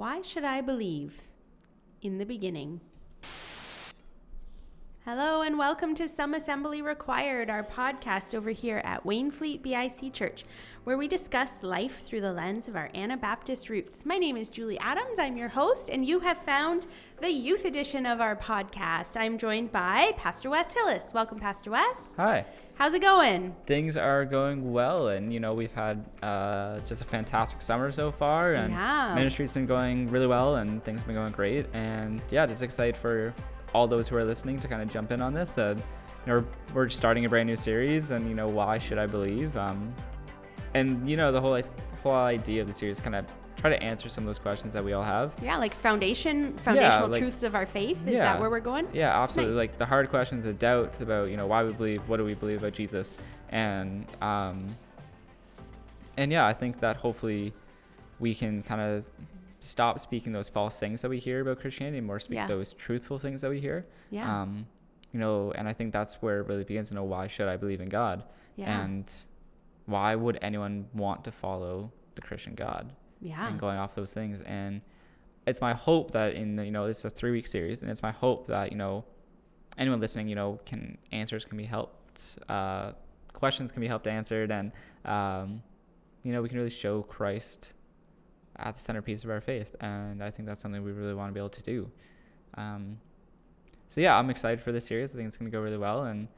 Why should I believe? In the beginning. Hello and welcome to Some Assembly Required, our podcast over here at Wainfleet BIC Church, where we discuss life through the lens of our Anabaptist roots. My name is Julie Adams. I'm your host, and you have found the youth edition of our podcast. I'm joined by Pastor Wes Hillis. Welcome, Pastor Wes. Hi. How's it going? Things are going well, and you know we've had uh, just a fantastic summer so far, and Yeah. ministry's been going really well, and things have been going great, and yeah, just excited for all those who are listening to kind of jump in on this. Uh, you know, we're, we're starting a brand new series, and you know why should I believe? Um, and you know the whole whole idea of the series kind of try to answer some of those questions that we all have. Yeah, like foundation, foundational like- truths of our faith. Is Yeah. that where we're going? Yeah, absolutely. Nice. Like the hard questions, the doubts about you know why we believe, what do we believe about Jesus, and um, and yeah, I think that hopefully we can kind of stop speaking those false things that we hear about Christianity and more speak Yeah. those truthful things that we hear. Yeah. Um, you know, and I think that's where it really begins to know why should I believe in God, yeah. and why would anyone want to follow the Christian God? yeah. and going off those things. And it's my hope that in the, you know this is a three week series, and it's my hope that you know anyone listening, you know, can answers can be helped, uh, questions can be helped answered, and um, you know we can really show Christ at the centerpiece of our faith. And I think that's something we really want to be able to do. Um, so yeah, I'm excited for this series. I think it's going to go really well, and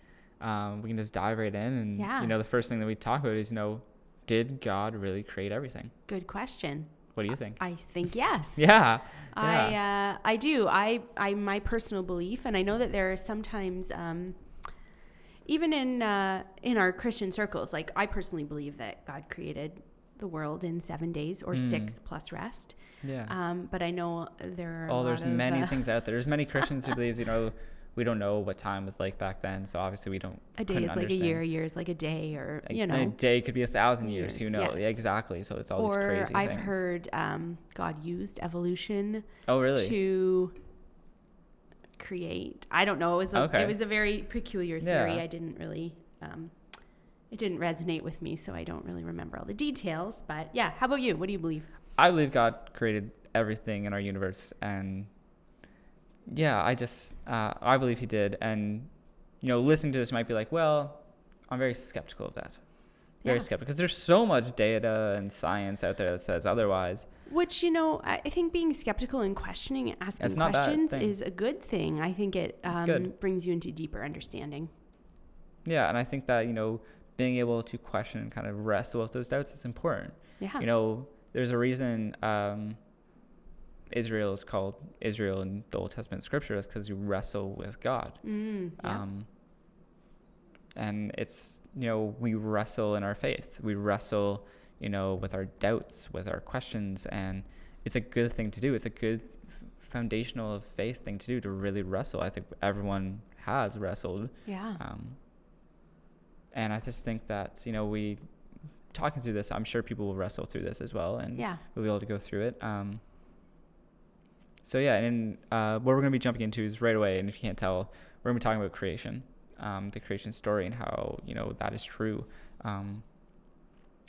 um, we can just dive right in. And Yeah. you know, the first thing that we talk about is you know, did God really create everything? Good question. What do you think? I think yes. Yeah. I uh, I do. I I my personal belief, and I know that there are sometimes, um, even in uh, in our Christian circles, like I personally believe that God created the world in seven days or Mm. six plus rest. Yeah. Um, but I know there are. a oh, there's of, many uh, things out there. There's many Christians who believe, you know, we don't know what time was like back then, so obviously we don't. A day is like a year, a year is like a day, or A- you a know. day could be a thousand years. Who knows? yes. Yeah, exactly. So it's all these Or crazy I've things. heard um, God used evolution Oh, really? to create. I don't know. It was a, Okay. it was a very peculiar theory. Yeah. I didn't really. Um, it didn't resonate with me, so I don't really remember all the details. But yeah, how about you? What do you believe? I believe God created everything in our universe, and yeah, I just uh, I believe He did. And you know, listening to this might be like, well, I'm very skeptical of that. Very Yeah. skeptical because there's so much data and science out there that says otherwise. Which you know, I think being skeptical and questioning and asking It's not a bad questions is a good thing. I think it um, brings you into deeper understanding. Yeah, and I think that you know being able to question and kind of wrestle with those doubts is important. Yeah. You know, there's a reason um, Israel is called Israel in the Old Testament scriptures because you wrestle with God. Mm, yeah. Um, and it's you know we wrestle in our faith. We wrestle, you know, with our doubts, with our questions, and it's a good thing to do. It's a good foundational of faith thing to do to really wrestle. I think everyone has wrestled. yeah. Um, and I just think that you know we talking through this. I'm sure people will wrestle through this as well, and yeah. we'll be able to go through it. Um, so yeah, and uh, what we're going to be jumping into is right away, and if you can't tell, we're going to be talking about creation, um, the creation story, and how you know that is true. Um,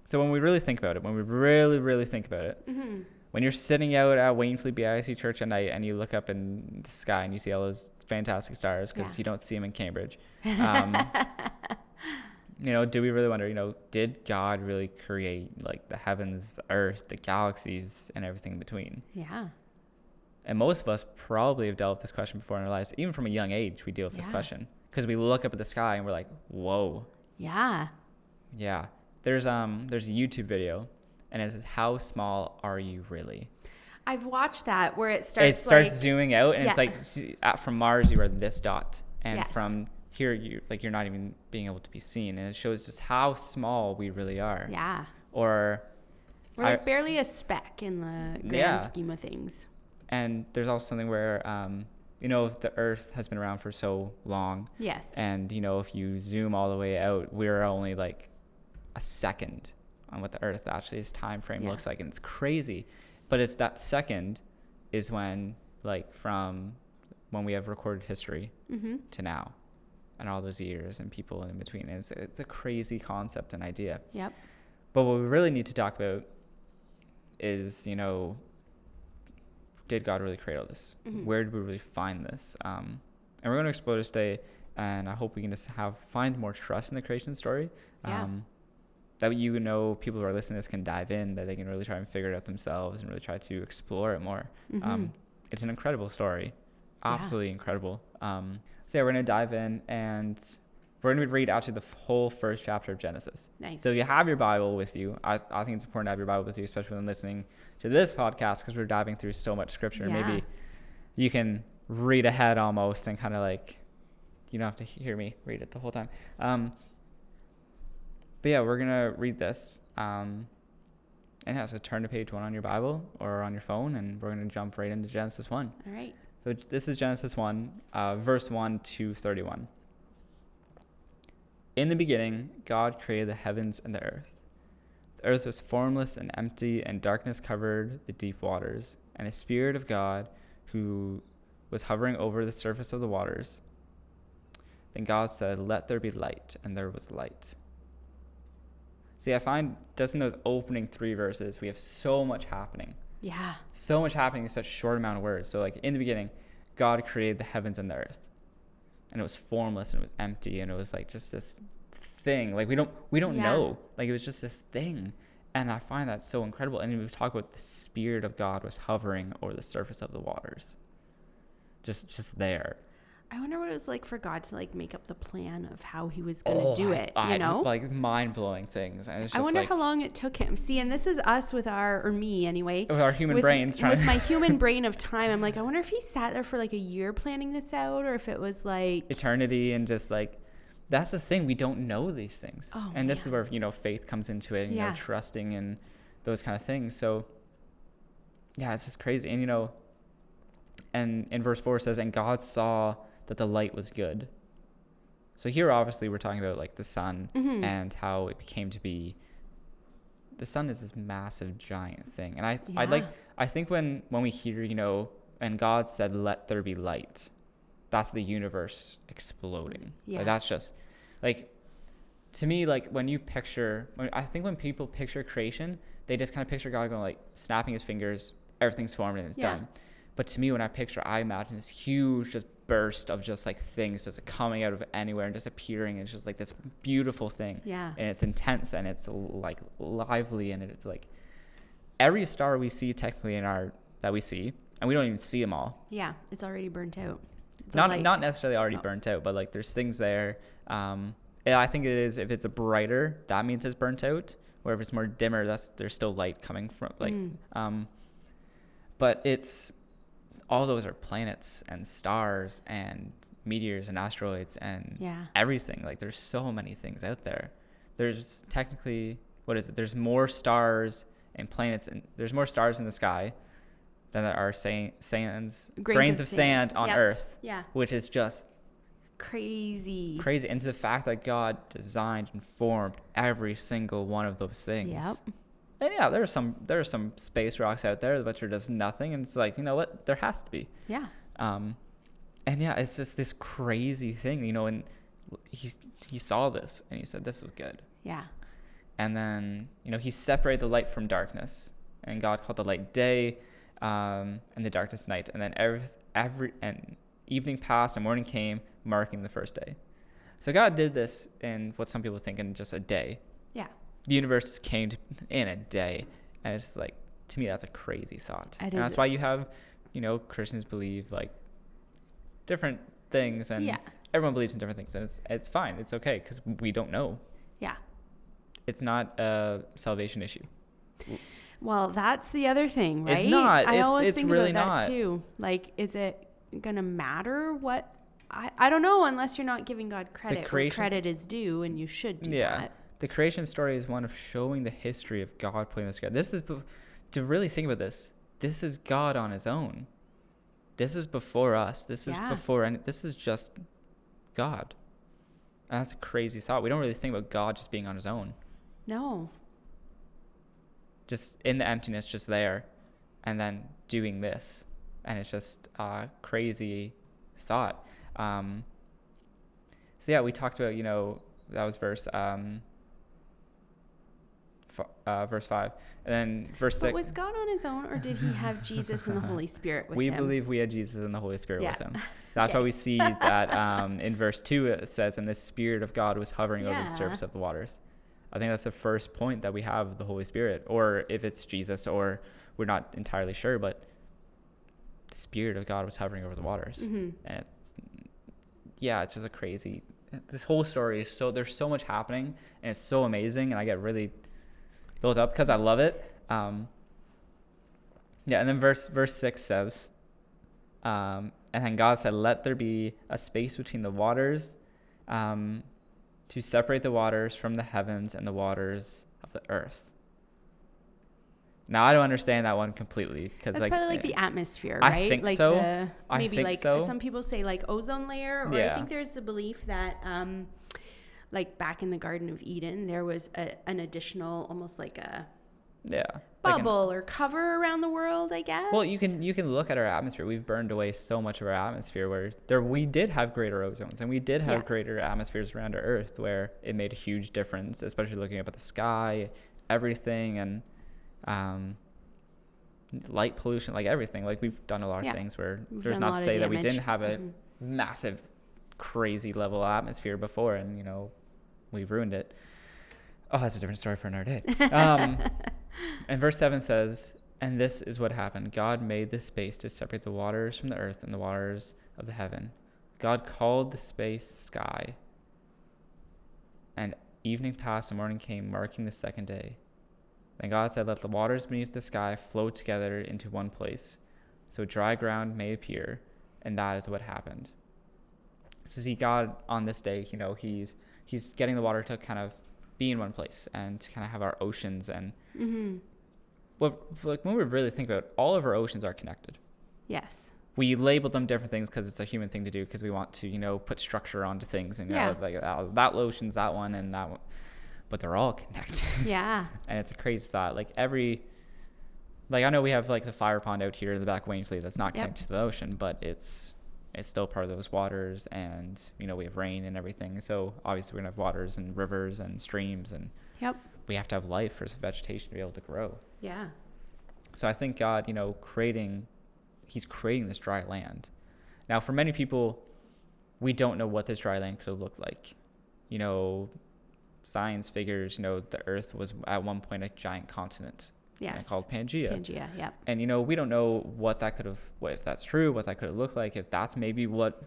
so when we really think about it, when we really, really think about it, hmm when you're sitting out at Wainfleet BIC Church at night and you look up in the sky and you see all those fantastic stars because Yeah. you don't see them in Cambridge, um, you know, do we really wonder, you know, did God really create like the heavens, the earth, the galaxies, and everything in between? Yeah. And most of us probably have dealt with this question before in our lives. Even from a young age, we deal with this question because we look up at the sky and we're like, "Whoa, Yeah. yeah." There's um there's a YouTube video, and it says, "How small are you really?" I've watched that where it starts. it starts like, zooming out, and it's like from Mars you are this dot, and Yes. from here you like you're not even being able to be seen, and it shows just how small we really are. Yeah. Or We're I- like barely a speck in the grand Yeah. scheme of things. and there's also something where um, you know the Earth has been around for so long, Yes. and you know if you zoom all the way out, we're only like a second on what the Earth actually its time frame Yeah. looks like, and it's crazy. But it's that second is when like from when we have recorded history mm-hmm. to now and all those years and people in between. It's, it's a crazy concept and idea. Yep. But what we really need to talk about is, you know, did God really create all this? Mhm. Where did we really find this? Um, and we're going to explore this today, and I hope we can just have find more trust in the creation story. Yeah. Um, that you know, people who are listening to this can dive in, that they can really try and figure it out themselves and really try to explore it more. Mhm. Um, it's an incredible story, Yeah. absolutely incredible. Um, so we're gonna dive in and we're gonna read out to the whole first chapter of Genesis. nice. So if you have your Bible with you, I, I think it's important to have your Bible with you, especially when listening to this podcast because we're diving through so much scripture. Yeah. Maybe you can read ahead almost and kind of like you don't have to hear me read it the whole time. Um, but yeah, we're gonna read this. Um, and yeah, so turn to page one on your Bible or on your phone, and we're gonna jump right into Genesis one. All right. So this is Genesis 1, uh, verse 1 to 31. In the beginning, God created the heavens and the earth. The earth was formless and empty, and darkness covered the deep waters. And the Spirit of God, who was hovering over the surface of the waters, then God said, Let there be light, and there was light. See, I find in those opening three verses, we have so much happening Yeah. so much happening in such a short amount of words. So like in the beginning, God created the heavens and the earth. And it was formless and it was empty and it was like just this thing. Like we don't we don't Yeah. know. Like it was just this thing. And I find that so incredible. And we talk about the spirit of God was hovering over the surface of the waters. Just just there. I wonder what it was like for God to like make up the plan of how he was going to oh, do it, I- you know? Like mind blowing things. And I wonder like how long it took him. See, and this is us with our, or me anyway. with our human with, brains trying with my human brain of time. I'm like, I wonder if he sat there for like a year planning this out, or if it was like, eternity and just like that's the thing we don't know these things Oh, and this is where you know faith comes into it and, you know trusting and those kind of things so yeah it's just crazy and you know and in verse 4 it says and god saw that the light was good so here obviously we're talking about like the sun Mhm. and how it became to be the sun is this massive giant thing and i i like i think when when we hear you know and god said let there be light that's the universe exploding Yeah. like that's just like to me like when you picture when, i think when people picture creation they just kind of picture god going like snapping his fingers everything's formed and it's Yeah. done but to me when i picture i imagine this huge just burst of just like things just coming out of anywhere and just appearing it's just like this beautiful thing yeah. and it's intense and it's like lively and it's like every star we see technically in our that we see and we don't even see them all Yeah. It's already burnt out. The not light. not necessarily already Oh. burnt out but like there's things there um i think it is if it's a brighter that means it's burnt out or if it's more dimmer that's there's still light coming from like Mm. um but it's all those are planets and stars and meteors and asteroids and Yeah. everything. Like there's so many things out there. There's technically what is it? There's more stars and planets and there's more stars in the sky than there are sa- sands Grains grains, of of, sand. sand, on Yep. Earth, Yeah. which is just Crazy. crazy. And to the fact that God designed and formed every single one of those things. Yep. And yeah, there are some there are some space rocks out there which are just nothing, and it's like you know what? There has to be. Yeah. Um, and yeah, it's just this crazy thing, you know. And he he saw this and he said this was good. Yeah. And then you know he separated the light from darkness, and God called the light day, um, and the darkness night. And then every every and evening passed and morning came, marking the first day. So God did this in what some people think in just a day. Yeah. The universe just came to, in a day, and it's like to me that's a crazy thought. It and that's why you have, you know, Christians believe like different things, and Yeah. everyone believes in different things, and it's it's fine, it's okay because we don't know. Yeah. It's not a salvation issue. Well, that's the other thing, right? It's not. I It's- always it's think really about not. that too. Like, is it gonna matter what? I, I don't know unless you're not giving God credit. where creation- credit is due, and you should do Yeah. that. The creation story is one of showing the history of God putting this together. This is to really think about this. This is God on His own. This is before us. This is Yeah. before any. This is just God. And that's a crazy thought. We don't really think about God just being on His own, No. just in the emptiness, just there, and then doing this, and it's just a crazy thought. Um, so yeah, we talked about you know that was verse um, uh, verse five, and then verse But was God on his own, or did he have Jesus and the Holy Spirit with we him? We believe we had Jesus and the Holy Spirit Yeah. with him. That's why we see that um, in verse two it says, "And the Spirit of God was hovering over the surface of the waters." I think that's the first point that we have the Holy Spirit, or if it's Jesus, or we're not entirely sure, but the Spirit of God was hovering over the waters, hmm and it's, yeah, it's just a crazy. This whole story is so there's so much happening, and it's so amazing, and I get really built up because I love it. Um, yeah, and then verse verse six says, um, and then God said, "Let there be a space between the waters, um, to separate the waters from the heavens and the waters of the earth." Now I don't understand that one completely because That's like, probably like eh, the atmosphere, right? I think like so. The, maybe like so. some people say like ozone layer, or I think there's the belief that um, like back in the Garden of Eden, there was a, an additional, almost like a yeah like an- bubble or cover around the world. I guess. Well, you can you can look at our atmosphere. We've burned away so much of our atmosphere where there we did have greater ozones and we did have Yeah. greater atmospheres around our Earth where it made a huge difference, especially looking up at the sky, everything, and um, light pollution, like everything. Like we've done a lot of Yeah. things where We've there's not to say that we didn't have a Mhm. massive, crazy level atmosphere before, and you know, we've ruined it. Oh, that's a different story for another day. Um, and verse 7 says, And this is what happened God made this space to separate the waters from the earth and the waters of the heaven. God called the space sky. And evening passed and morning came, marking the second day. Then God said, Let the waters beneath the sky flow together into one place, so dry ground may appear. And that is what happened. So see, God on this day, you know, he's he's getting the water to kind of be in one place and to kind of have our oceans and Mm-hmm. what like when we really think about it, all of our oceans are connected. Yes. We label them different things because it's a human thing to do because we want to you know put structure onto things and Yeah. know, like uh, that ocean's that one and that one, but they're all connected Yeah. and it's a crazy thought. Like every, like I know we have like the fire pond out here in the back of Wainfleet that's not Yep. connected to the ocean, but it's it's still part of those waters, and you know we have rain and everything. So obviously we're gonna have waters and rivers and streams, and Yep. we have to have life for vegetation to be able to grow. Yeah. So I think God, you know, creating, He's creating this dry land. Now, for many people, we don't know what this dry land could have looked like. You know, science figures, you know, the Earth was at one point a giant continent Yes. called Pangea. Pangea. Yep. And you know, we don't know what that could have, what if that's true, what that could have looked like, if that's maybe what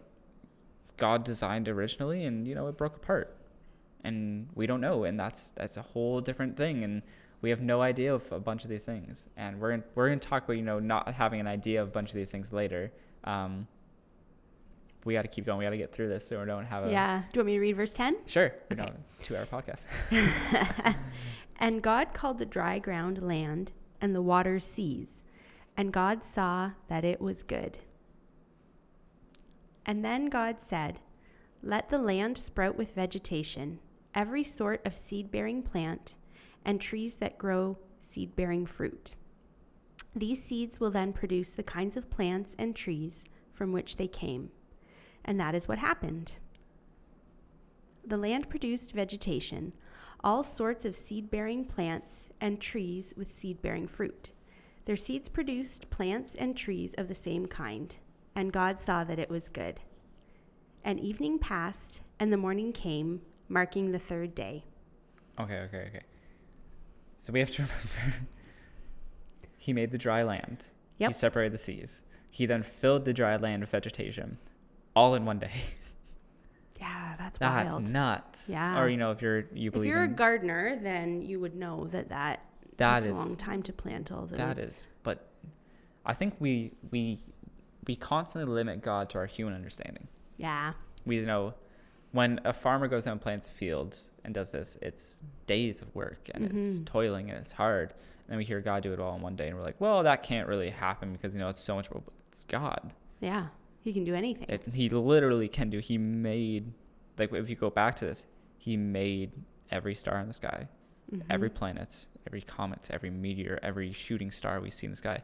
God designed originally, and you know, it broke apart, and we don't know, and that's that's a whole different thing, and we have no idea of a bunch of these things, and we're gonna, we're going to talk about you know not having an idea of a bunch of these things later. Um, we got to keep going. We got to get through this so we don't have a Yeah. Do you want me to read verse 10? sure. Okay. two hour podcast. And God called the dry ground land and the waters seas. And God saw that it was good. And then God said, Let the land sprout with vegetation, every sort of seed bearing plant, and trees that grow seed bearing fruit. These seeds will then produce the kinds of plants and trees from which they came. And that is what happened. The land produced vegetation, all sorts of seed bearing plants and trees with seed bearing fruit. Their seeds produced plants and trees of the same kind, and God saw that it was good. And evening passed, and the morning came, marking the third day. Okay, okay, okay. So we have to remember he made the dry land. Yep. He separated the seas. He then filled the dry land with vegetation all in one day. That's That's wild. nuts. Yeah. Or you know, if you're you If believe you're a in gardener, then you would know that that, That takes is- a long time to plant all those. that is. But I think we we we constantly limit God to our human understanding. Yeah. We know when a farmer goes out and plants a field and does this, it's days of work and it's Mhm. toiling and it's hard. And then we hear God do it all in one day, and we're like, well, that can't really happen because you know it's so much. It's God. Yeah. He can do anything. It, he literally can do. He made, like, if you go back to this, he made every star in the sky, Mhm. every planet, every comet, every meteor, every shooting star we see in the sky.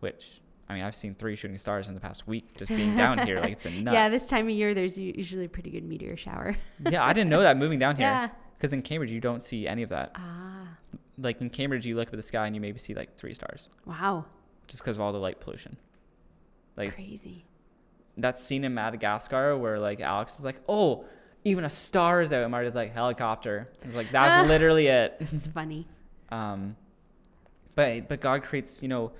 Which I mean, I've seen three shooting stars in the past week just being down here. Like it's been nuts. Yeah, this time of year, there's usually a pretty good meteor shower. yeah, I didn't know that moving down here Yeah. because in Cambridge you don't see any of that. Ah. like in Cambridge, you look up at the sky and you maybe see like three stars Wow. just because of all the light pollution. Like Crazy. that scene in Madagascar where like Alex is like, "Oh, even a star is out," and Marty's like, "Helicopter." It's like that's literally it. It's funny. Um, but but God creates you know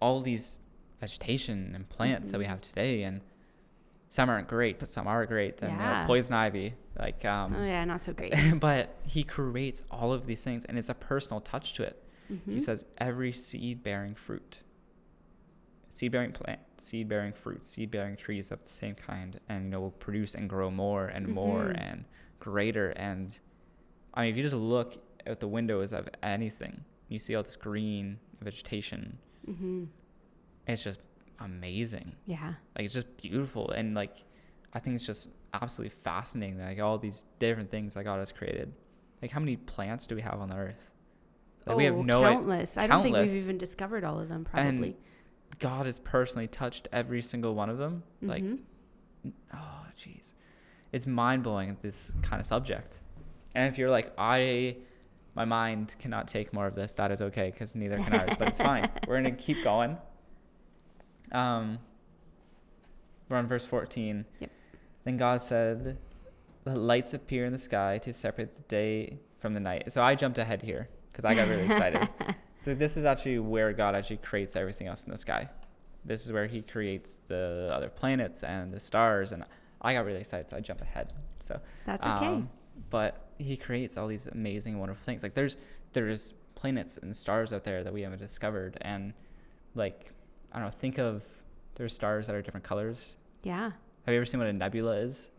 all these vegetation and plants that we Mhm. have today, and some aren't great, but some are great, and you know, Yeah. poison ivy, like um, oh yeah, not so great. but He creates all of these things, and it's a personal touch to it. He Mhm. says every seed bearing fruit, seed bearing plant, seed bearing fruit, seed bearing trees of the same kind, and you know will produce and grow more and more Mhm. and greater. And I mean, if you just look out the windows of anything, you see all this green vegetation. Mhm. It's just amazing. Yeah. Like it's just beautiful, and like I think it's just absolutely fascinating. Like all these different things that God has created. Like how many plants do we have on the earth? Like we have Oh, no i- countless. I don't think we've even discovered all of them. And Probably. God has personally touched every single one of them. Like, Mhm. oh, jeez. It's mind blowing, this kind of subject. And if you're like, I, my mind cannot take more of this, that is okay, because neither can ours, but it's fine. We're going to keep going. Um, we're on verse 14. Yep. Then God said, the lights appear in the sky to separate the day from the night. So I jumped ahead here because I got really excited. So this is actually where God actually creates everything else in the sky. This is where He creates the other planets and the stars, and I got really excited, so I jumped ahead. So, That's okay. um, but He creates all these amazing, wonderful things. Like there's there's planets and stars out there that we haven't discovered, and like I don't know, think of there's stars that are different colors. yeah. Have you ever seen what a nebula is?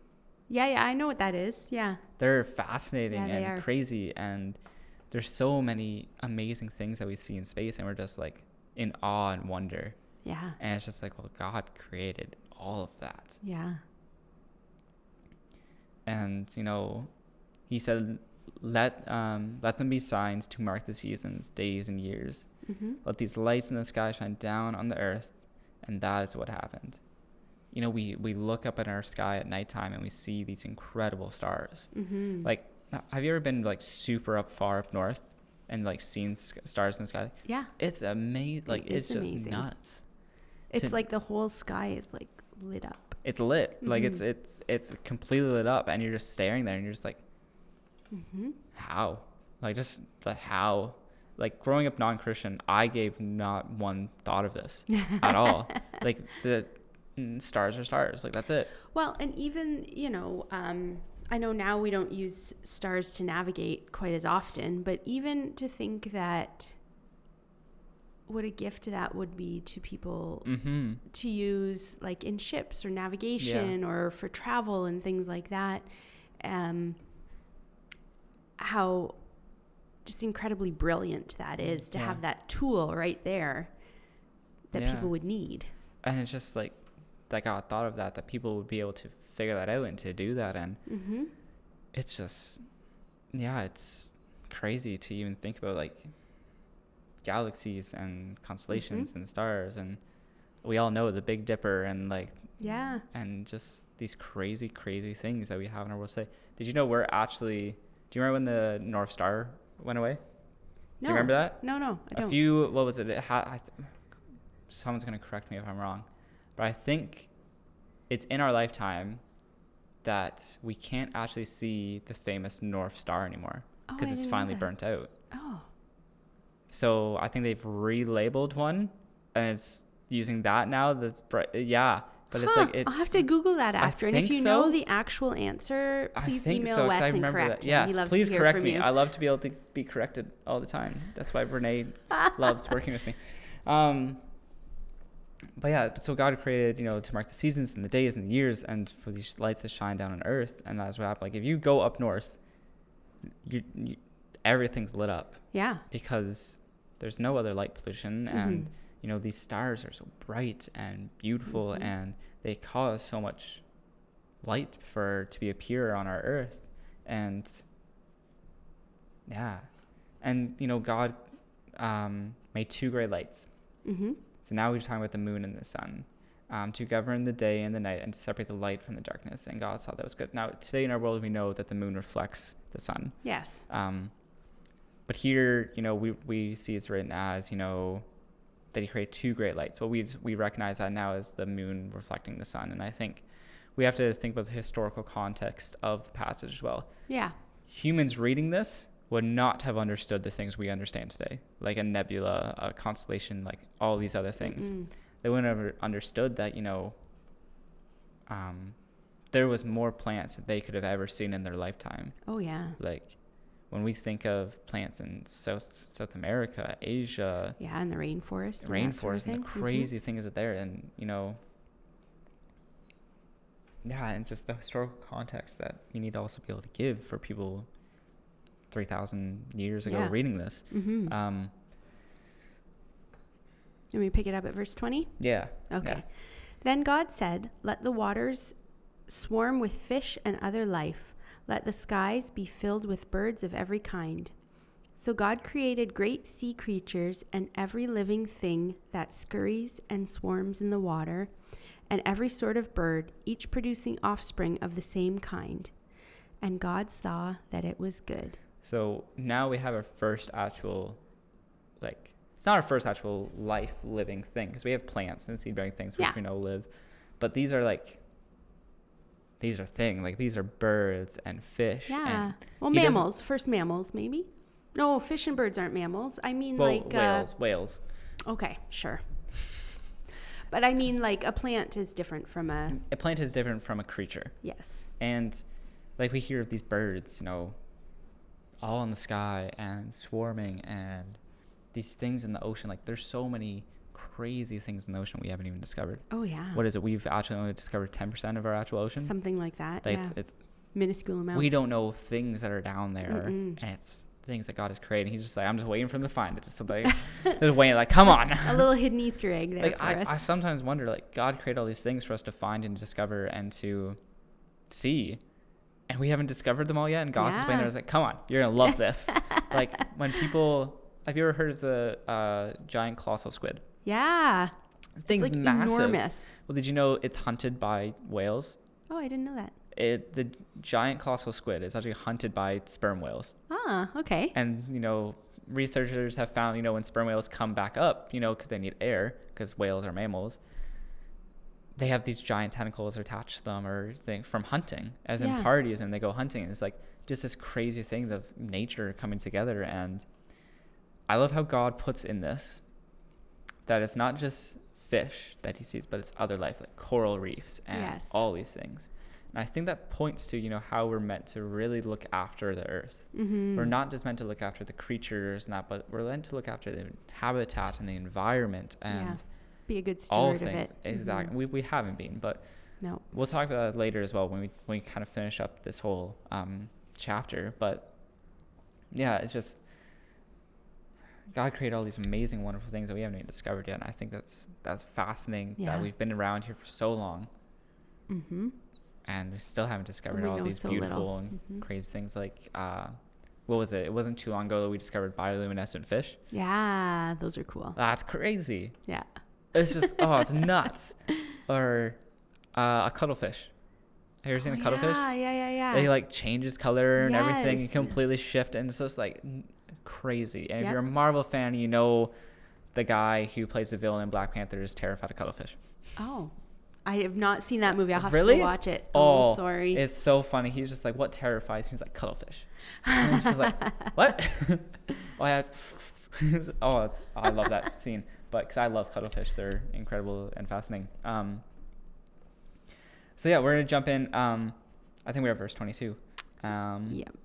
Yeah, yeah. I know what that is. Yeah. they're fascinating Yeah, and are. crazy and there's so many amazing things that we see in space and we're just like in awe and wonder Yeah. and it's just like well god created all of that Yeah. and you know he said let um let them be signs to mark the seasons days and years Mm-hmm. let these lights in the sky shine down on the earth and that is what happened you know we we look up at our sky at nighttime and we see these incredible stars Mm-hmm. Like, have you ever been like super up far up north and like seen stars in the sky? yeah. It's amazing. Like, It it's just amazing. nuts. It's to- like the whole sky is like lit up. It's lit. Like, it's Mhm. it's it's completely lit up, and you're just staring there, and you're just like, Mm-hmm. how? Like, just the how. Like growing up non-Christian, I gave not one thought of this at all. Like the stars are stars. Like that's it. Well, and even, you know, um, I know now we don't use stars to navigate quite as often, but even to think that what a gift that would be to people Mm-hmm. to use like in ships or navigation or for travel and things like that. Um, how just incredibly brilliant that is to Yeah. have that tool right there that Yeah. people would need. And it's just like that God thought of that that people would be able to figure that out and to do that and Mm-hmm. it's just yeah it's crazy to even think about like galaxies and constellations and stars and we all know the big dipper and like Yeah. and just these crazy crazy things that we have in our world today did you know we're actually do you remember when the north star went away No. do you remember that No, no, I don't. a few what was it, it th- someone's going to correct me if i'm wrong but i think it's in our lifetime that we can't actually see the famous north star anymore Oh, because I it's finally burnt out Oh. so i think they've relabeled one and it's using that now that's bright yeah but it's like it's I'll have to Google that after. And if you know the actual answer, I please think email so, Wes I and correct that. Yes, please correct me. you. I love to be able to be corrected all the time. That's why Renee loves working with me. Um, but yeah, so God created, you know, to mark the seasons and the days and the years, and for these lights to shine down on Earth, and that's what happened. Like if you go up north, you, you everything's lit up yeah. because there's no other light pollution, and Mhm. you know these stars are so bright and beautiful, Mhm. and they cause so much light for to be appear on our Earth, and yeah, and you know God um, made two great lights. Mm-hmm. So now we're talking about the moon and the sun. Um, to govern the day and the night and to separate the light from the darkness. And God saw that was good. Now, today in our world, we know that the moon reflects the sun. Yes. Um, But here, you know, we we see it's written as you know that he created two great lights. But we we recognize that now as the moon reflecting the sun, and I think we have to think about the historical context of the passage as well. Yeah. Humans reading this would not have understood the things we understand today, like a nebula, a constellation, like all these other things. Mm-mm. They wouldn't have understood that, you know, um, there was more plants that they could have ever seen in their lifetime. Oh yeah. Like when we think of plants in South South America, Asia, Yeah, and the rainforest. and that sort of rainforest, and the crazy. Mhm. crazy things that there, and you know, yeah, and just the historical context that you need to also be able to give for people three thousand years ago Yeah. reading this. Mhm. Um, Let me pick it up at verse 20. yeah. Okay. Yeah. Then God said, Let the waters swarm with fish and other life. Let the skies be filled with birds of every kind. So God created great sea creatures and every living thing that scurries and swarms in the water, and every sort of bird, each producing offspring of the same kind. And God saw that it was good. So now we have our first actual, like, it's not our first actual life living thing because we have plants and seed bearing things which Yeah. we know live, but these are like, these are thing like these are birds and fish. Yeah. And, well, mammals. First mammals, maybe. No, fish and birds aren't mammals. I mean, well, like. Uh, whales, whales. Okay, sure. But I mean, like a plant is different from a A plant is different from a creature, yes. and like we hear of these birds, you know, all in the sky and swarming and these things in the ocean. Like there's so many crazy things in the ocean we haven't even discovered. Oh yeah. What is it? We've actually only discovered 10% of our actual ocean. Something like that. Like yeah. it's, it's Minuscule amount. we don't know things that are down there, Mm-mm. and it's things that God has created. He's just like, I'm just waiting for them to find it. Just like, just waiting, like, come on. a little hidden Easter egg there like for I, us. I sometimes wonder, like, God created all these things for us to find and discover and to see, and we haven't discovered them all yet. And God's just waiting Yeah. there, it's like, come on, you're gonna love this. like when people, have you ever heard of the uh, giant colossal squid? yeah. Thing's like massive. enormous. Well, did you know it's hunted by whales? Oh, I didn't know that. it the giant colossal squid is actually hunted by sperm whales Ah, okay. and you know researchers have found you know when sperm whales come back up you know because they need air because whales are mammals they have these giant tentacles attached to them or thing from hunting as Yeah. in parties and they go hunting and it's like just this crazy thing of nature coming together and i love how god puts in this that it's not just fish that he sees but it's other life like coral reefs and Yes. all these things and i think that points to you know how we're meant to really look after the earth Mm-hmm. we're not just meant to look after the creatures and that but we're meant to look after the habitat and the environment and Yeah. Be a good all steward of things it. exactly Mhm. we, we haven't been but No. we'll talk about that later as well when we when we kind of finish up this whole um, chapter. But yeah, it's just God created all these amazing, wonderful things that we haven't even discovered yet. And I think that's that's fascinating Yeah. that we've been around here for so long Mm-hmm. and we still haven't discovered all these so beautiful little. and Mhm. crazy things like uh, what was it? It wasn't too long ago that we discovered bioluminescent fish. Yeah, those are cool. That's crazy. Yeah. It's just oh, it's nuts. Or uh, a cuttlefish. Have you ever seen Oh, a cuttlefish? Yeah, yeah, yeah, yeah. They like changes color and everything and Yes. completely shift, and it's just like crazy. And if you're a Marvel fan, you know the guy who plays the villain in Black Panther is terrified of cuttlefish. oh, I have not seen that movie. I'll have to Really? go watch it. Oh, Oh, sorry. It's so funny. He's just like, "What terrifies?" me?" He's like, "Cuttlefish." And just like, "What?" oh, yeah. oh, it's, I love that scene, but because I love cuttlefish, they're incredible and fascinating. Um, so yeah, we're gonna jump in. Um, I think we're at verse twenty-two. Um, Yep.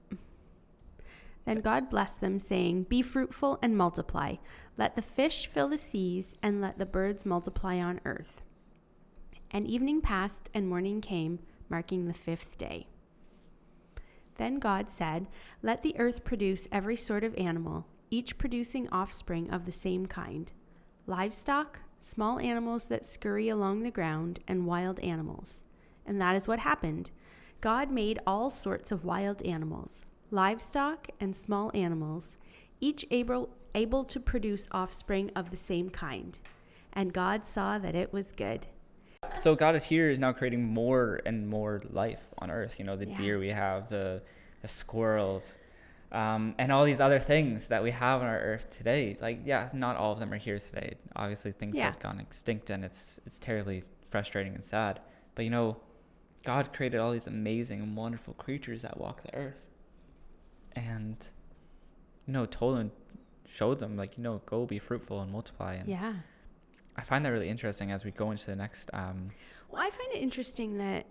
Then God blessed them, saying, Be fruitful and multiply. Let the fish fill the seas, and let the birds multiply on earth. And evening passed, and morning came, marking the fifth day. Then God said, Let the earth produce every sort of animal, each producing offspring of the same kind livestock, small animals that scurry along the ground, and wild animals. And that is what happened. God made all sorts of wild animals, livestock, and small animals, each able, able to produce offspring of the same kind. And God saw that it was good. so God is here is now creating more and more life on Earth. You know, the Yeah. deer we have, the the squirrels, um, and all these other things that we have on our earth today. Like, yeah, not all of them are here today. Obviously, things Yeah. have gone extinct, and it's it's terribly frustrating and sad. But you know, God created all these amazing and wonderful creatures that walk the earth, and you know, told them, showed them, like you know, go be fruitful and multiply. And Yeah. I find that really interesting as we go into the next. Um, Well, I find it interesting that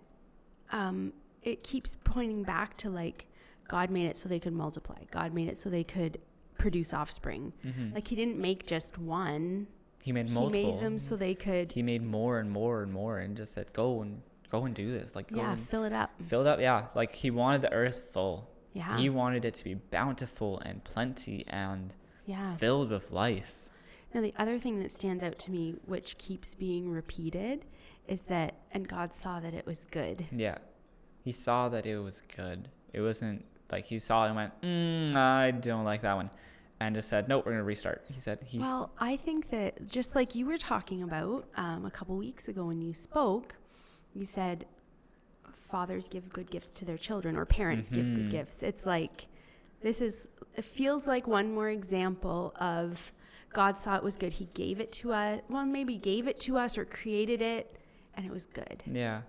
um, it keeps pointing back to like God made it so they could multiply. God made it so they could produce offspring. mhm. Like He didn't make just one. he made multiple. He made them so they could, he made more and more and more, and just said, go and go and do this. Like, go yeah, and fill it up. fill it up. Yeah, like he wanted the earth full. Yeah, He wanted it to be bountiful and plenty and yeah. filled with life. Now, the other thing that stands out to me, which keeps being repeated, is that, and God saw that it was good. Yeah. He saw that it was good. It wasn't like he saw it and went, mm, I don't like that one. And just said, nope, we're going to restart. He said, he, Well, I think that just like you were talking about um, a couple weeks ago when you spoke, you said fathers give good gifts to their children or parents give good Mhm. gifts. It's like this is it feels like one more example of God saw it was good. He gave it to us. Well, maybe gave it to us or created it, and it was good. yeah.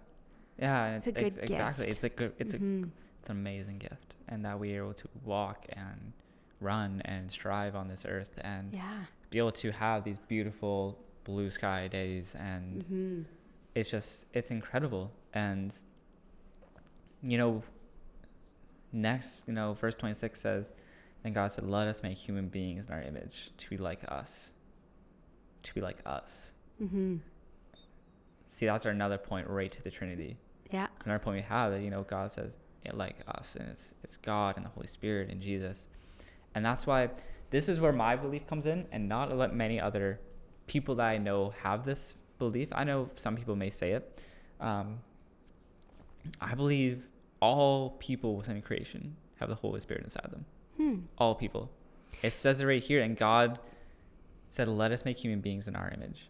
Yeah. And It's it's, a good ex- exactly. It's a good, it's a, Mhm. it's an amazing gift. And that we are able to walk and run and strive on this earth and yeah. be able to have these beautiful blue sky days and hmm it's just it's incredible and you know next you know verse 26 says then god said let us make human beings in our image to be like us to be like us hmm see that's another point right to the trinity Yeah. it's another point we have that you know god says like us and it's it's god and the holy spirit and jesus. And that's why this is where my belief comes in and not let many other people that i know have this belief. I know some people may say it. Um, i believe all people within creation have the holy spirit inside them. Hmm. all people. It says it right here and god said let us make human beings in our image.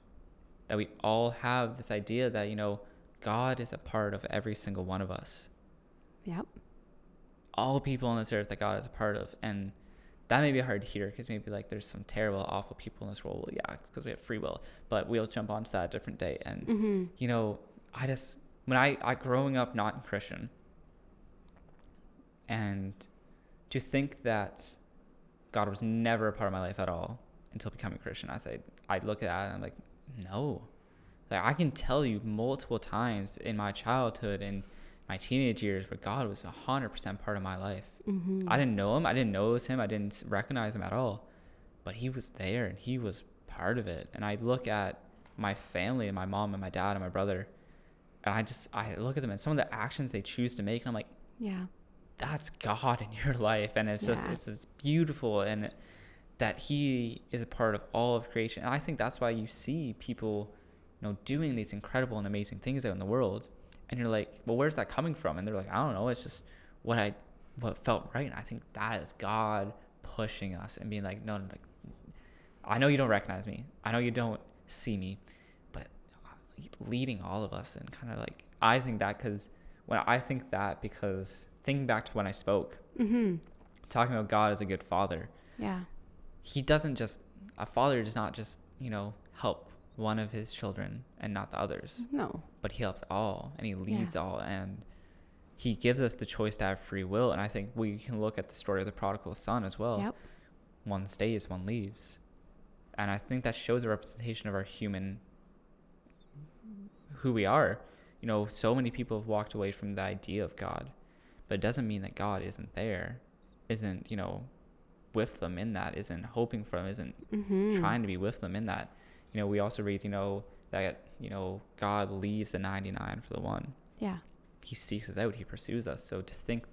That we all have this idea that you know god is a part of every single one of us Yep. all people on this earth that god is a part of and that may be hard to hear because maybe like there's some terrible awful people in this world. Well yeah it's because we have free will but we'll jump onto that a different day. And hmm you know i just when i i growing up not christian and to think that god was never a part of my life at all until becoming christian i say i look at that and i'm like no. Like i can tell you multiple times in my childhood and my teenage years where god was 100% part of my life hmm I didn't know him. I didn't know it was him. I didn't recognize him at all. But he was there and he was part of it. And I look at my family and my mom and my dad and my brother, and I just I look at them and some of the actions they choose to make, and I'm like, Yeah. that's God in your life, and it's just it's it's beautiful and that He is a part of all of creation. And I think that's why you see people, you know, doing these incredible and amazing things out in the world, and you're like, well, where's that coming from? And they're like, I don't know. It's just what I what felt right. And I think that is God pushing us and being like, no, no, like, I know you don't recognize me. I know you don't see me, but leading all of us and kind of like I think that because when I think that because thinking back to when I spoke, hmm talking about God as a good father, Yeah. he doesn't just a father does not just you know help one of his children and not the others, No. but he helps all and he leads all and he gives us the choice to have free will. And I think we can look at the story of the prodigal son as well. Yep. One stays, one leaves. And I think that shows a representation of our human who we are. You know, so many people have walked away from the idea of God, but it doesn't mean that God isn't there, isn't, you know, with them in that, isn't hoping for them, isn't hmm trying to be with them in that. You know, we also read, you know, that, you know, God leaves the 99 for the one. Yeah. He seeks us out, he pursues us. So to think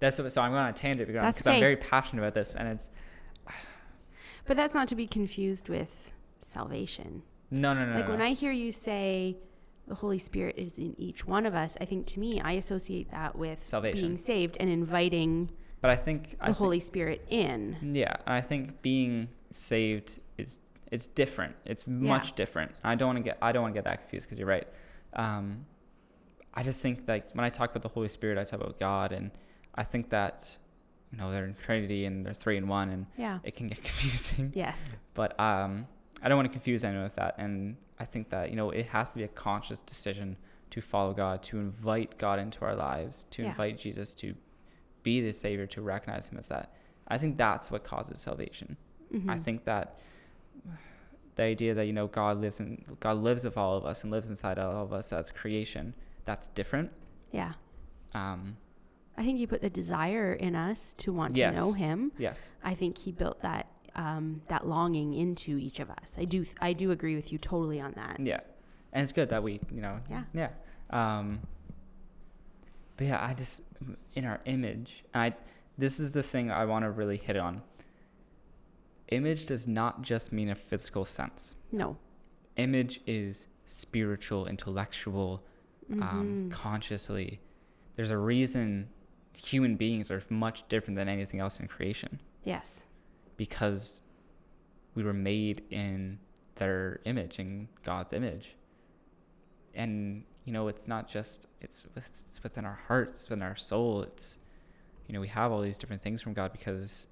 that's what, so I'm going on a tangent because I'm very passionate about this and it's But that's not to be confused with salvation. no, no, no. like no, when no. I hear you say the Holy Spirit is in each one of us, I think to me, I associate that with Salvation. being saved and inviting but I think the I think- Holy Spirit in. Yeah, and I think being saved is it's different. It's much different. I don't want to get I don't want to get that confused because you're right. Um, I just think like when I talk about the Holy Spirit, I talk about God, and I think that you know they're in Trinity and they're three and one, and Yeah. it can get confusing. Yes. But um, I don't want to confuse anyone with that, and I think that you know it has to be a conscious decision to follow God, to invite God into our lives, to Yeah. invite Jesus to be the Savior, to recognize Him as that. I think that's what causes salvation. I Mhm. think that the idea that you know God lives in God lives with all of us and lives inside all of us as creation, that's different. Yeah. Um, I think he put the desire in us to want Yes. to know him. yes, I think he built that um, that longing into each of us. I do I do agree with you totally on that. yeah, and it's good that we you know Yeah. yeah. Um, but yeah, I just in our image, and I this is the thing I want to really hit on. Image does not just mean a physical sense. No. Image is spiritual, intellectual, um, Mhm. consciously. There's a reason human beings are much different than anything else in creation Yes. because we were made in their image, in God's image. And, you know, it's not just, it's, it's within our hearts, within our soul. It's, you know, we have all these different things from God because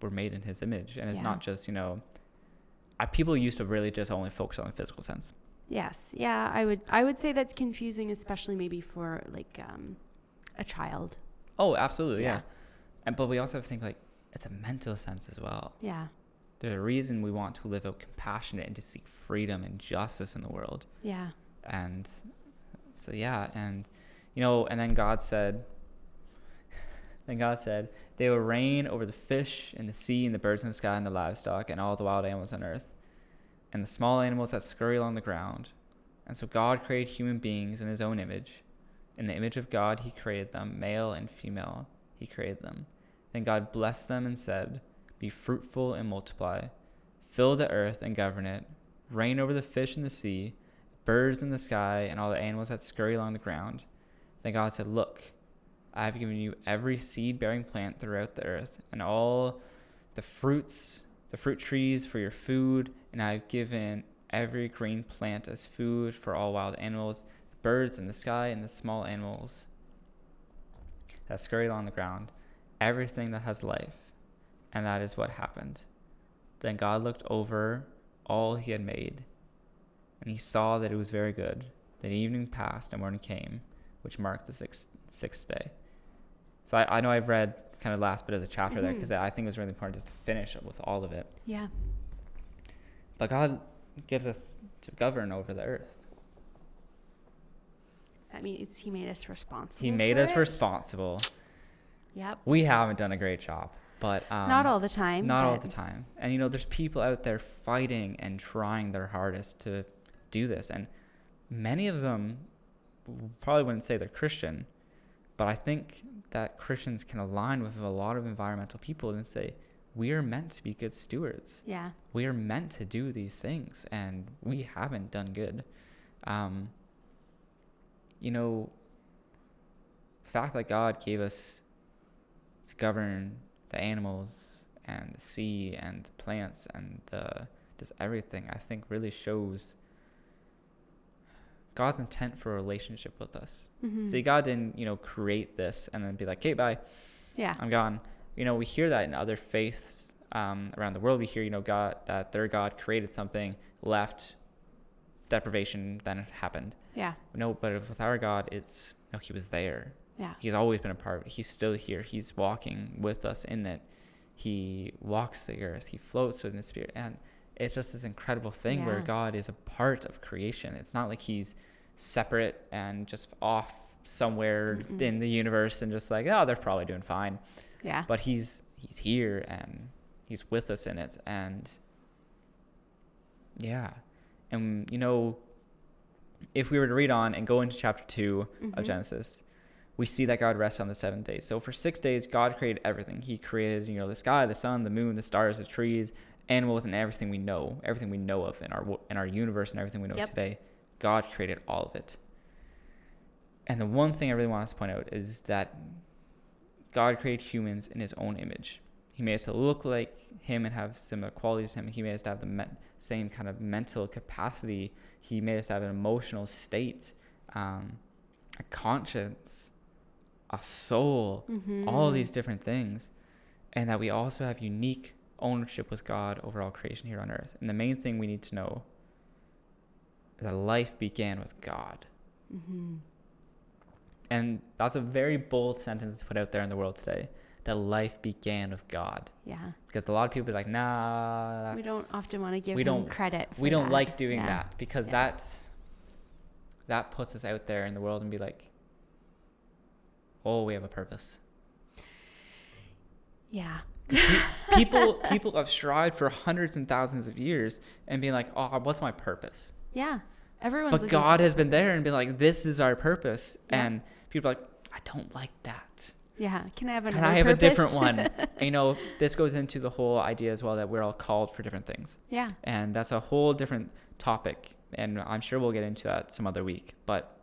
we're made in His image. And it's Yeah. not just, you know, I, people used to really just only focus on the physical sense. Yes. Yeah, I would I would say that's confusing especially maybe for like um, a child. Oh, absolutely, Yeah. yeah. And but we also have to think like it's a mental sense as well. Yeah. There's a reason we want to live out compassionate and to seek freedom and justice in the world. Yeah. And so yeah, and you know, and then God said then God said, They will reign over the fish in the sea and the birds in the sky and the livestock and all the wild animals on earth and the small animals that scurry along the ground. And so God created human beings in his own image. In the image of God he created them, male and female, he created them. Then God blessed them and said, Be fruitful and multiply, fill the earth and govern it, reign over the fish in the sea, birds in the sky, and all the animals that scurry along the ground. Then God said, Look, I have given you every seed bearing plant throughout the earth, and all the fruits, the fruit trees for your food, and I have given every green plant as food for all wild animals, the birds in the sky, and the small animals that scurry along the ground, everything that has life. And that is what happened. Then God looked over all he had made, and he saw that it was very good. Then evening passed and morning came, which marked the sixth, sixth day. So I, I know I've read kind of last bit of the chapter there Mhm. because I think it was really important just to finish it with all of it. Yeah. But God gives us to govern over the earth. I mean, it's he made us responsible. He made us it. responsible. Yep. We haven't done a great job, but um, not all the time. not all the time. And you know, there's people out there fighting and trying their hardest to do this, and many of them probably wouldn't say they're Christian, but I think that Christians can align with a lot of environmental people and say we are meant to be good stewards. Yeah. we are meant to do these things and we haven't done good um, you know the fact that god gave us to govern the animals and the sea and the plants and uh, just everything i think really shows god's intent for a relationship with us Mhm. see god didn't you know create this and then be like okay bye Yeah. I'm gone. You know, we hear that in other faiths um, around the world. We hear, you know, God that their God created something, left, deprivation, then it happened. Yeah. No, but with our God, it's no, He was there. Yeah. He's always been a part of it. He's still here. He's walking with us in it. He walks the earth. He floats in the spirit, and it's just this incredible thing where God is a part of creation. It's not like He's separate and just off somewhere Mm-mm. in the universe and just like, oh, they're probably doing fine Yeah. but he's he's here and he's with us in it and yeah and you know if we were to read on and go into chapter 2 Mhm. of genesis we see that god rests on the seventh day so for six days god created everything he created you know the sky the sun the moon the stars the trees animals and everything we know everything we know of in our in our universe and everything we know Yep. today god created all of it and the one thing i really want us to point out is that God created humans in his own image. He made us to look like him and have similar qualities to him. He made us to have the me- same kind of mental capacity. He made us to have an emotional state, um, a conscience, a soul, Mhm. all these different things. and that we also have unique ownership with God over all creation here on earth. And the main thing we need to know is that life began with God. Mm-hmm. And that's a very bold sentence to put out there in the world today that life began with God. Yeah. Because a lot of people are like, nah, that's, We don't often want to give we don't- credit. For we don't that. like doing Yeah. that because Yeah. that's that puts us out there in the world and be like, oh, we have a purpose. Yeah. People people have strived for hundreds and thousands of years and being like, oh, what's my purpose? Yeah. everyone. but God has been there and been like, this is our purpose. Yeah. And people are like, I don't like that. Yeah. Can I have another Can I have a different one? and, you know, this goes into the whole idea as well that we're all called for different things. yeah. And that's a whole different topic. And I'm sure we'll get into that some other week. But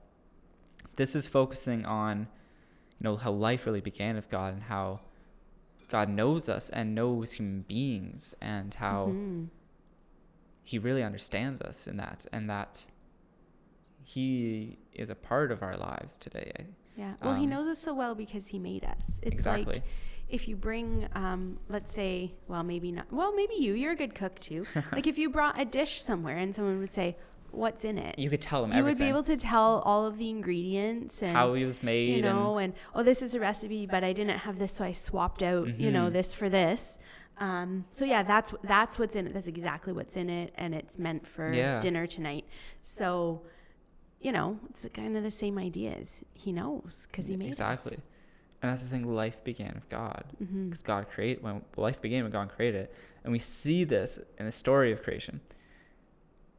this is focusing on, you know, how life really began with God and how God knows us and knows human beings and how Mhm. he really understands us in that and that he is a part of our lives today. Yeah. Well, he Um, knows us so well because he made us. It's exactly. like if you bring, um, let's say, well, maybe not. Well, maybe you. You're a good cook too. like if you brought a dish somewhere and someone would say, "What's in it?" you could tell him you would be able to tell all of the ingredients and how it was made you know, and and, oh, this is a recipe, but I didn't have this, so I swapped out, you know, Mhm. this for this. Um, so yeah, that's that's what's in it. That's exactly what's in it, and it's meant for Yeah. dinner tonight. So, you know, it's kind of the same ideas. He knows because he made exactly. And that's the thing. Life began with God. us. because God created when life began when God created it, and we see this in the story of creation.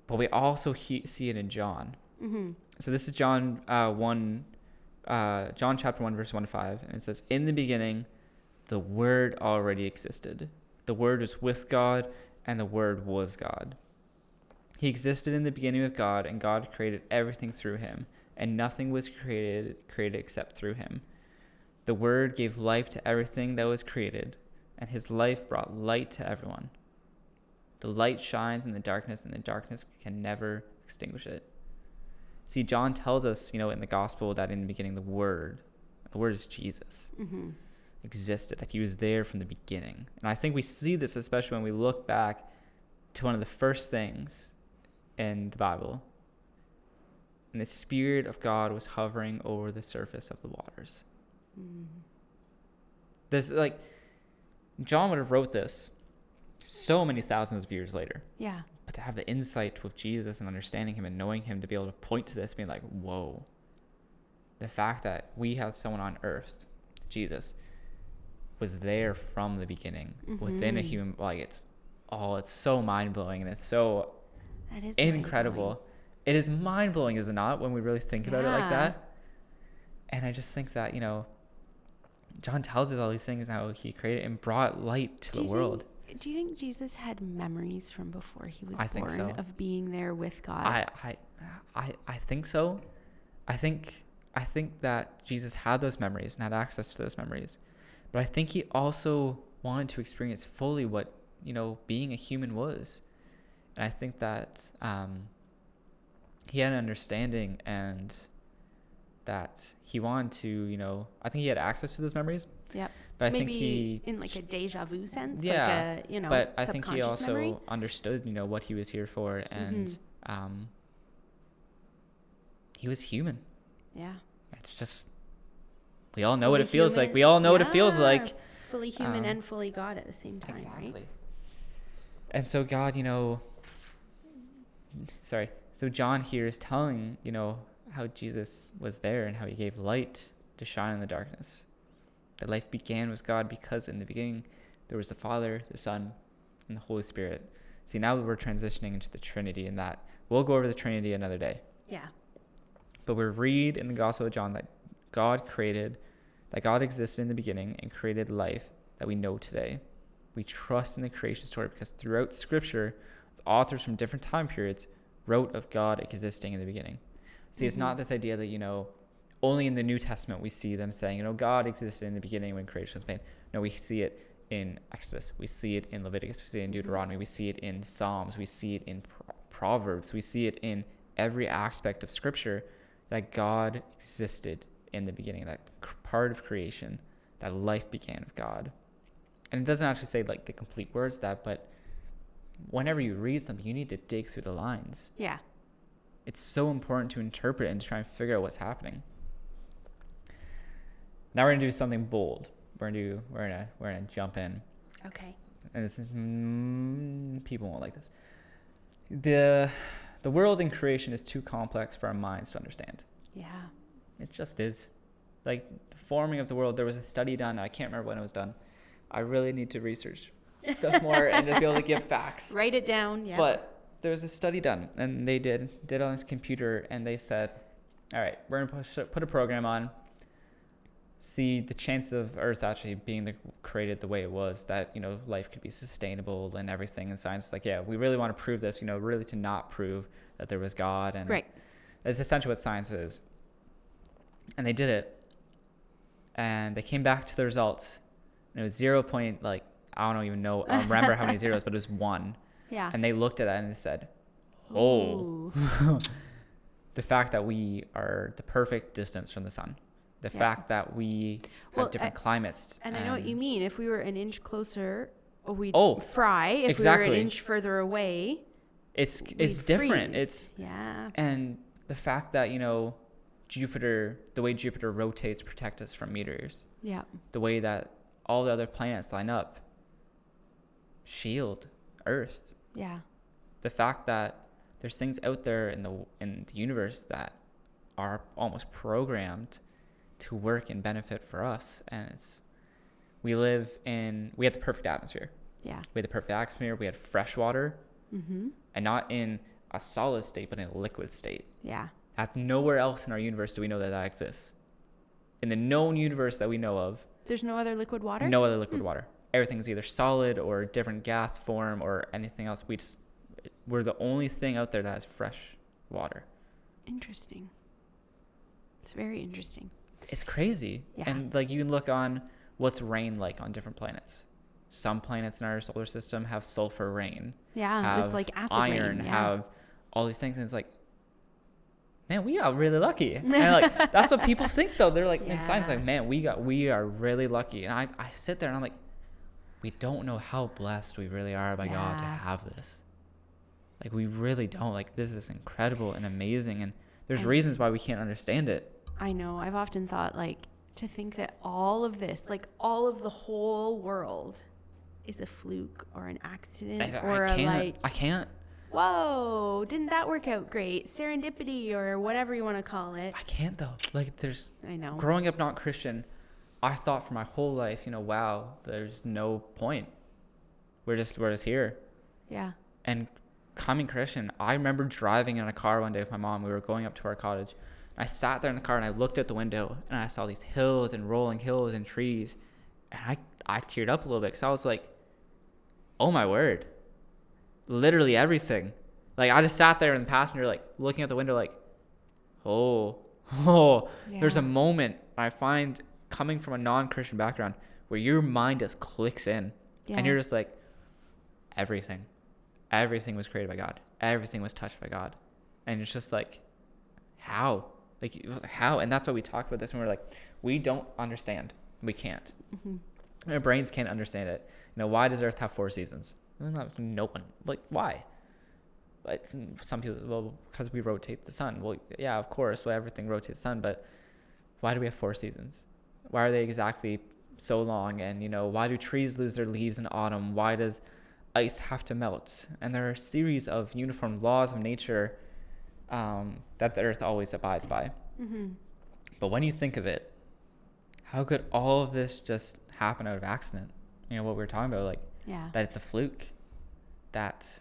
But we also he- see it in John. hmm So this is John uh, one, uh, John chapter one verse one to five, and it says, "In the beginning, the Word already existed. The Word was with God, and the Word was God. He existed in the beginning with God, and God created everything through him, and nothing was created created except through him. The Word gave life to everything that was created, and his life brought light to everyone. The light shines in the darkness, and the darkness can never extinguish it. See, John tells us, you know, in the gospel that in the beginning the Word, the Word is Jesus, hmm existed, that he was there from the beginning. And I think we see this especially when we look back to one of the first things in the Bible. And the Spirit of God was hovering over the surface of the waters. Mm. There's like, John would have wrote this so many thousands of years later. Yeah. But to have the insight with Jesus and understanding him and knowing him to be able to point to this, being like, whoa. The fact that we had someone on earth, Jesus, was there from the beginning mm-hmm. within a human like it's oh, it's so mind blowing and it's so That is incredible. It is mind blowing, is it not, when we really think about it like that? And I just think that, you know, John tells us all these things how he created and brought light to Do the world. Think, do you think Jesus had memories from before he was I born so. of being there with God? I, I, I, I think so. I think I think that Jesus had those memories and had access to those memories, but I think he also wanted to experience fully what you know being a human was, and I think that um, he had an understanding and that he wanted to you know I think he had access to those memories. Yep. But I Maybe think he in like a deja vu sense, Yeah, like a you know, but I think he also memory. understood, you know, what he was here for, and Mm-hmm. um, he was human. Yeah. It's just we all know what it Fully feels like. We all know what it feels like. Fully human Um, and fully God at the same time, right? And so God, you know, sorry. So John here is telling, you know, how Jesus was there and how he gave light to shine in the darkness. That life began with God because in the beginning there was the Father, the Son, and the Holy Spirit. See, now we're transitioning into the Trinity and that we'll go over the Trinity another day. Yeah. But we read in the Gospel of John that God created, that God existed in the beginning and created life that we know today. We trust in the creation story because throughout Scripture, authors from different time periods wrote of God existing in the beginning. See, it's Mhm. not this idea that, you know, only in the New Testament we see them saying, you know, God existed in the beginning when creation was made. No, we see it in Exodus, we see it in Leviticus, we see it in Mhm. Deuteronomy, we see it in Psalms, we see it in Pro- Proverbs, we see it in every aspect of Scripture that God existed in the beginning, that part of creation, that life began with God. and it doesn't actually say like the complete words that, but whenever you read something, you need to dig through the lines. Yeah. It's so important to interpret and to try and figure out what's happening. Now we're gonna do something bold. We're gonna do. We're gonna. We're gonna jump in, Okay. and this is mm, people won't like this. the The world in creation is too complex for our minds to understand. Yeah. It just is. Like the forming of the world, there was a study done. I can't remember when it was done. I really need to research stuff more and to be able to give facts. Write it down. Yeah. But there was a study done, and they did did it on this computer, and they said, "All right, we're gonna push, put a program on, see the chance of Earth actually being the, created the way it was, that you know life could be sustainable and everything." And science is like, "Yeah, we really want to prove this. You know, really to not prove that there was God." And right. that's essentially what science is. And they did it, and they came back to the results, and it was zero point like I don't even know. I don't remember how many zeros, but it was one. Yeah. And they looked at that and they said, "Oh, the fact that we are the perfect distance from the sun, the Yeah. fact that we have Well, different I- climates." And I know what you um, mean. If we were an inch closer, we'd Oh, fry. If we were an inch further away, It's it's different. freeze. It's yeah. and the fact that you know Jupiter, the way Jupiter rotates, protect us from meteors. Yeah. The way that all the other planets line up, shield Earth. Yeah. the fact that there's things out there in the in the universe that are almost programmed to work and benefit for us and it's we live in we had the perfect atmosphere Yeah. we had the perfect atmosphere we had fresh water Mm-hmm. and not in a solid state but in a liquid state Yeah. that's nowhere else in our universe do we know that that exists in the known universe that we know of There's no other liquid water. no other liquid water. Everything's either solid or different gas form or anything else. We just we're the only thing out there that has fresh water. Interesting. It's very interesting. It's crazy. Yeah. And like you can look on what's rain like on different planets. Some planets in our solar system have sulfur rain, Yeah. it's like acid iron, rain. Yeah. have all these things, and it's like, man, we are really lucky. And like that's what people think though. They're like in science, Yeah. like, man, we got we are really lucky. And I, I sit there and I'm like, we don't know how blessed we really are by God to have this. Like we really don't. Like this is incredible and amazing and there's reasons why we can't understand it. I know. I've often thought like to think that all of this, like all of the whole world, is a fluke or an accident I, or I a can't like, I can't whoa, didn't that work out great? Serendipity or whatever you want to call it. I can't though. Like there's I know. growing up not Christian, I thought for my whole life, you know, wow, there's no point. We're just we're just here. Yeah. And coming Christian, I remember driving in a car one day with my mom. We were going up to our cottage. I sat there in the car and I looked out the window and I saw these hills and rolling hills and trees, and I I teared up a little bit because I was like, oh my word, literally everything. Like I just sat there in the passenger, like looking out the window, like, oh, oh. There's a moment I find coming from a non-Christian background where your mind just clicks in, Yeah. and you're just like, everything, everything was created by God. Everything was touched by God, and it's just like, how, like how, and that's why we talk about this, and we're like, we don't understand. We can't. Mhm. Our brains can't understand it. You know, why does Earth have four seasons? Not- No one. Like, why? But some people, well, because we rotate the sun. Well, yeah, of course, well, everything rotates the sun, but why do we have four seasons? Why are they exactly so long? And, you know, why do trees lose their leaves in autumn? Why does ice have to melt? And there are a series of uniform laws of nature um, that the Earth always abides by. Mm-hmm. But when you think of it, how could all of this just happen out of accident? You know what we were talking about, like Yeah. that it's a fluke. That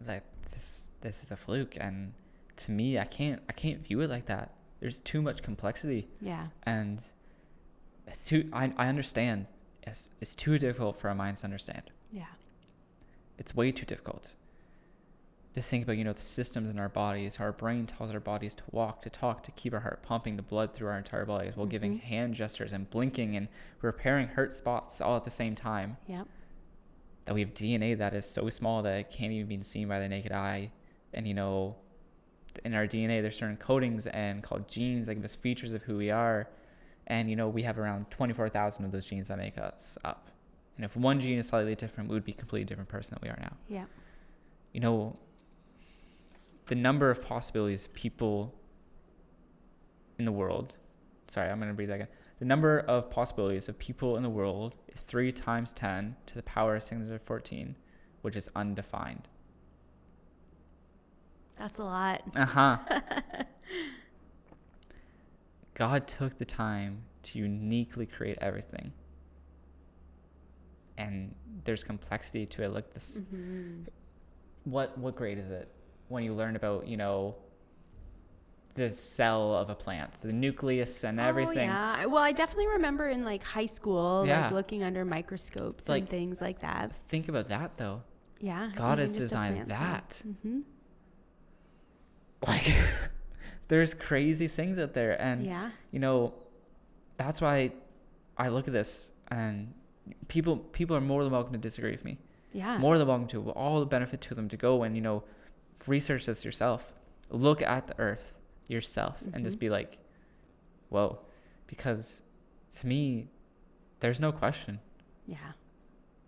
that this this is a fluke, and to me, I can't I can't view it like that. There's too much complexity, Yeah. and it's too. I I understand. It's it's too difficult for our minds to understand. Yeah. It's way too difficult. To think about, you know, the systems in our bodies. Our brain tells our bodies to walk, to talk, to keep our heart pumping the blood through our entire bodies while giving Mhm. hand gestures and blinking and repairing hurt spots all at the same time. Yep. That we have DNA that is so small that it can't even be seen by the naked eye. And, you know, in our DNA, there's certain codings and called genes that give us features of who we are. And you know, we have around 24,000 of those genes that make us up. And if one gene is slightly different, we would be a completely different person than we are now. Yeah. You know, the number of possibilities people in the world, sorry, I'm going to read that again. The number of possibilities of people in the world is 3 times 10 to the power of 614, which is undefined. That's a lot. Uh huh. God took the time to uniquely create everything. And there's complexity to it. Like this Mhm. what what grade is it when you learn about, you know, the cell of a plant, the nucleus and everything. Oh, yeah. Well, I definitely remember in like high school, Yeah. like looking under microscopes Like- and things like that. Think about that though. Yeah. God has designed that. Mhm. Like there's crazy things out there and Yeah. you know that's why I look at this and people people are more than welcome to disagree with me. Yeah. more than welcome to all the benefit to them to go and you know research this yourself look at the earth yourself and just Mhm. be like whoa because to me there's no question Yeah.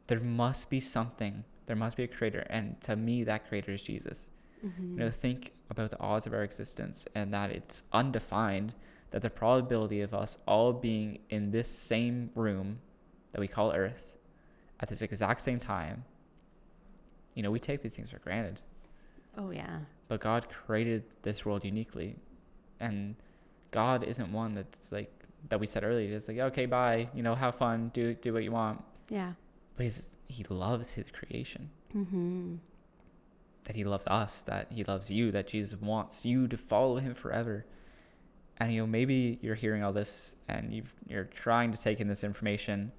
there must be something there must be a creator and to me that creator is jesus Mhm. you know think about the odds of our existence and that it's undefined that the probability of us all being in this same room that we call earth at this exact same time you know we take these things for granted Oh yeah. but god created this world uniquely and god isn't one that's like that we said earlier just like okay bye you know have fun do do what you want Yeah. but he's he loves his creation Mm-hmm. that he loves us, that he loves you, that Jesus wants you to follow him forever. And you know, maybe you're hearing all this and you've, you're trying to take in this information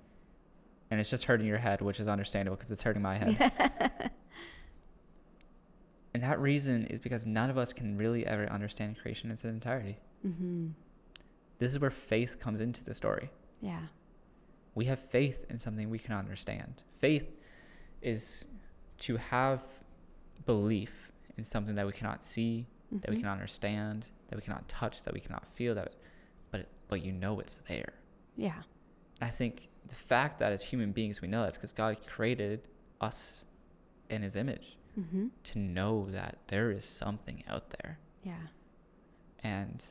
and it's just hurting your head, which is understandable because it's hurting my head. and that reason is because none of us can really ever understand creation in its entirety. Mm-hmm. This is where faith comes into the story. Yeah. We have faith in something we can understand. Faith is to have belief in something that we cannot see, that we Mhm. can understand, that we cannot touch, that we cannot feel, that but but you know it's there. Yeah. And I think the fact that as human beings we know that's because God created us in His image Mm-hmm. to know that there is something out there, Yeah. and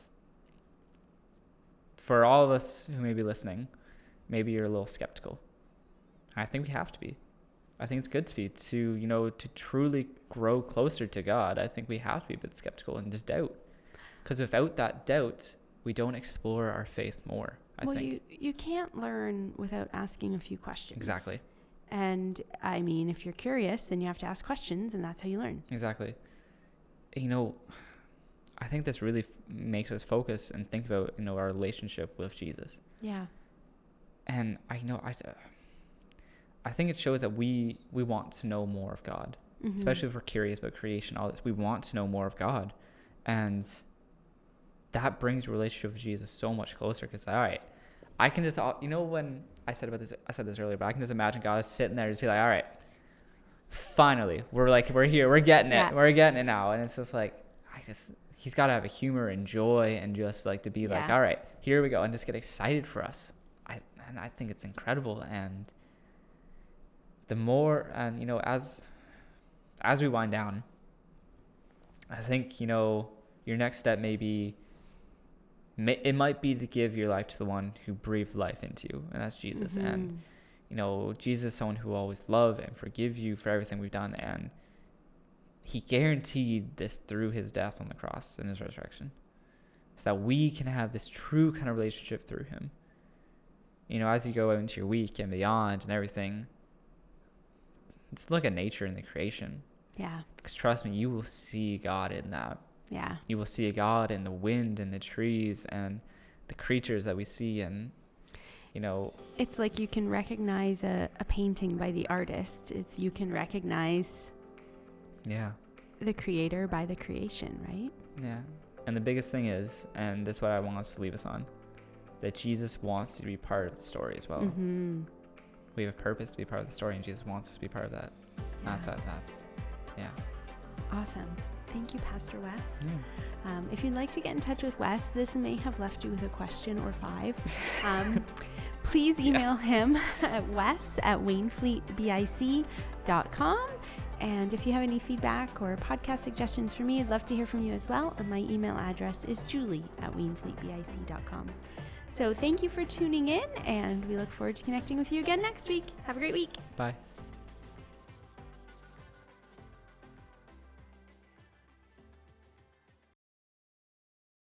for all of us who may be listening, maybe you're a little skeptical. I think we have to be. I think it's good to be to you know to truly grow closer to God. I think we have to be a bit skeptical and just doubt, because without that doubt, we don't explore our faith more. I well, think you you can't learn without asking a few questions. exactly, And I mean, if you're curious, then you have to ask questions, and that's how you learn. exactly. You know, I think this really f- makes us focus and think about you know our relationship with Jesus. Yeah. and I know I, I think it shows that we we want to know more of God, Mhm. especially if we're curious about creation, all this. We want to know more of God, and that brings relationship with Jesus so much closer. Because all right, I can just you know when I said about this, I said this earlier, but I can just imagine God sitting there, and just be like, all right, finally, we're like we're here, we're getting it, Yeah. we're getting it now, and it's just like I just. He's got to have a humor and joy and just like to be like, all right, here we go, and just get excited for us. I and I think it's incredible. And the more, and you know, as as we wind down, I think you know your next step may be. It might be to give your life to the one who breathed life into you, and that's Jesus. And Mhm. you know, Jesus is someone who will always love and forgive you for everything we've done, and he guaranteed this through his death on the cross and his resurrection, so that we can have this true kind of relationship through him. You know, as you go into your week and beyond and everything, just look at nature and the creation. yeah. Because trust me, you will see God in that. Yeah. You will see a God in the wind and the trees and the creatures that we see and you know, It's like you can recognize a, a painting by the artist. It's you can recognize yeah. the creator by the creation, right? Yeah. And the biggest thing is, and this is what I want us to leave us on, that Jesus wants to be part of the story as well. Mm-hmm. We have a purpose to be part of the story, and Jesus wants us to be part of that. That's that. That's, yeah. Awesome. Thank you, Pastor Wes. Um, if you'd like to get in touch with Wes, this may have left you with a question or five. Um, please email him at wes at wainfleetbic.com. And if you have any feedback or podcast suggestions for me, I'd love to hear from you as well. And my email address is julie at wainfleetbic.com. So thank you for tuning in, and we look forward to connecting with you again next week. Have a great week. Bye.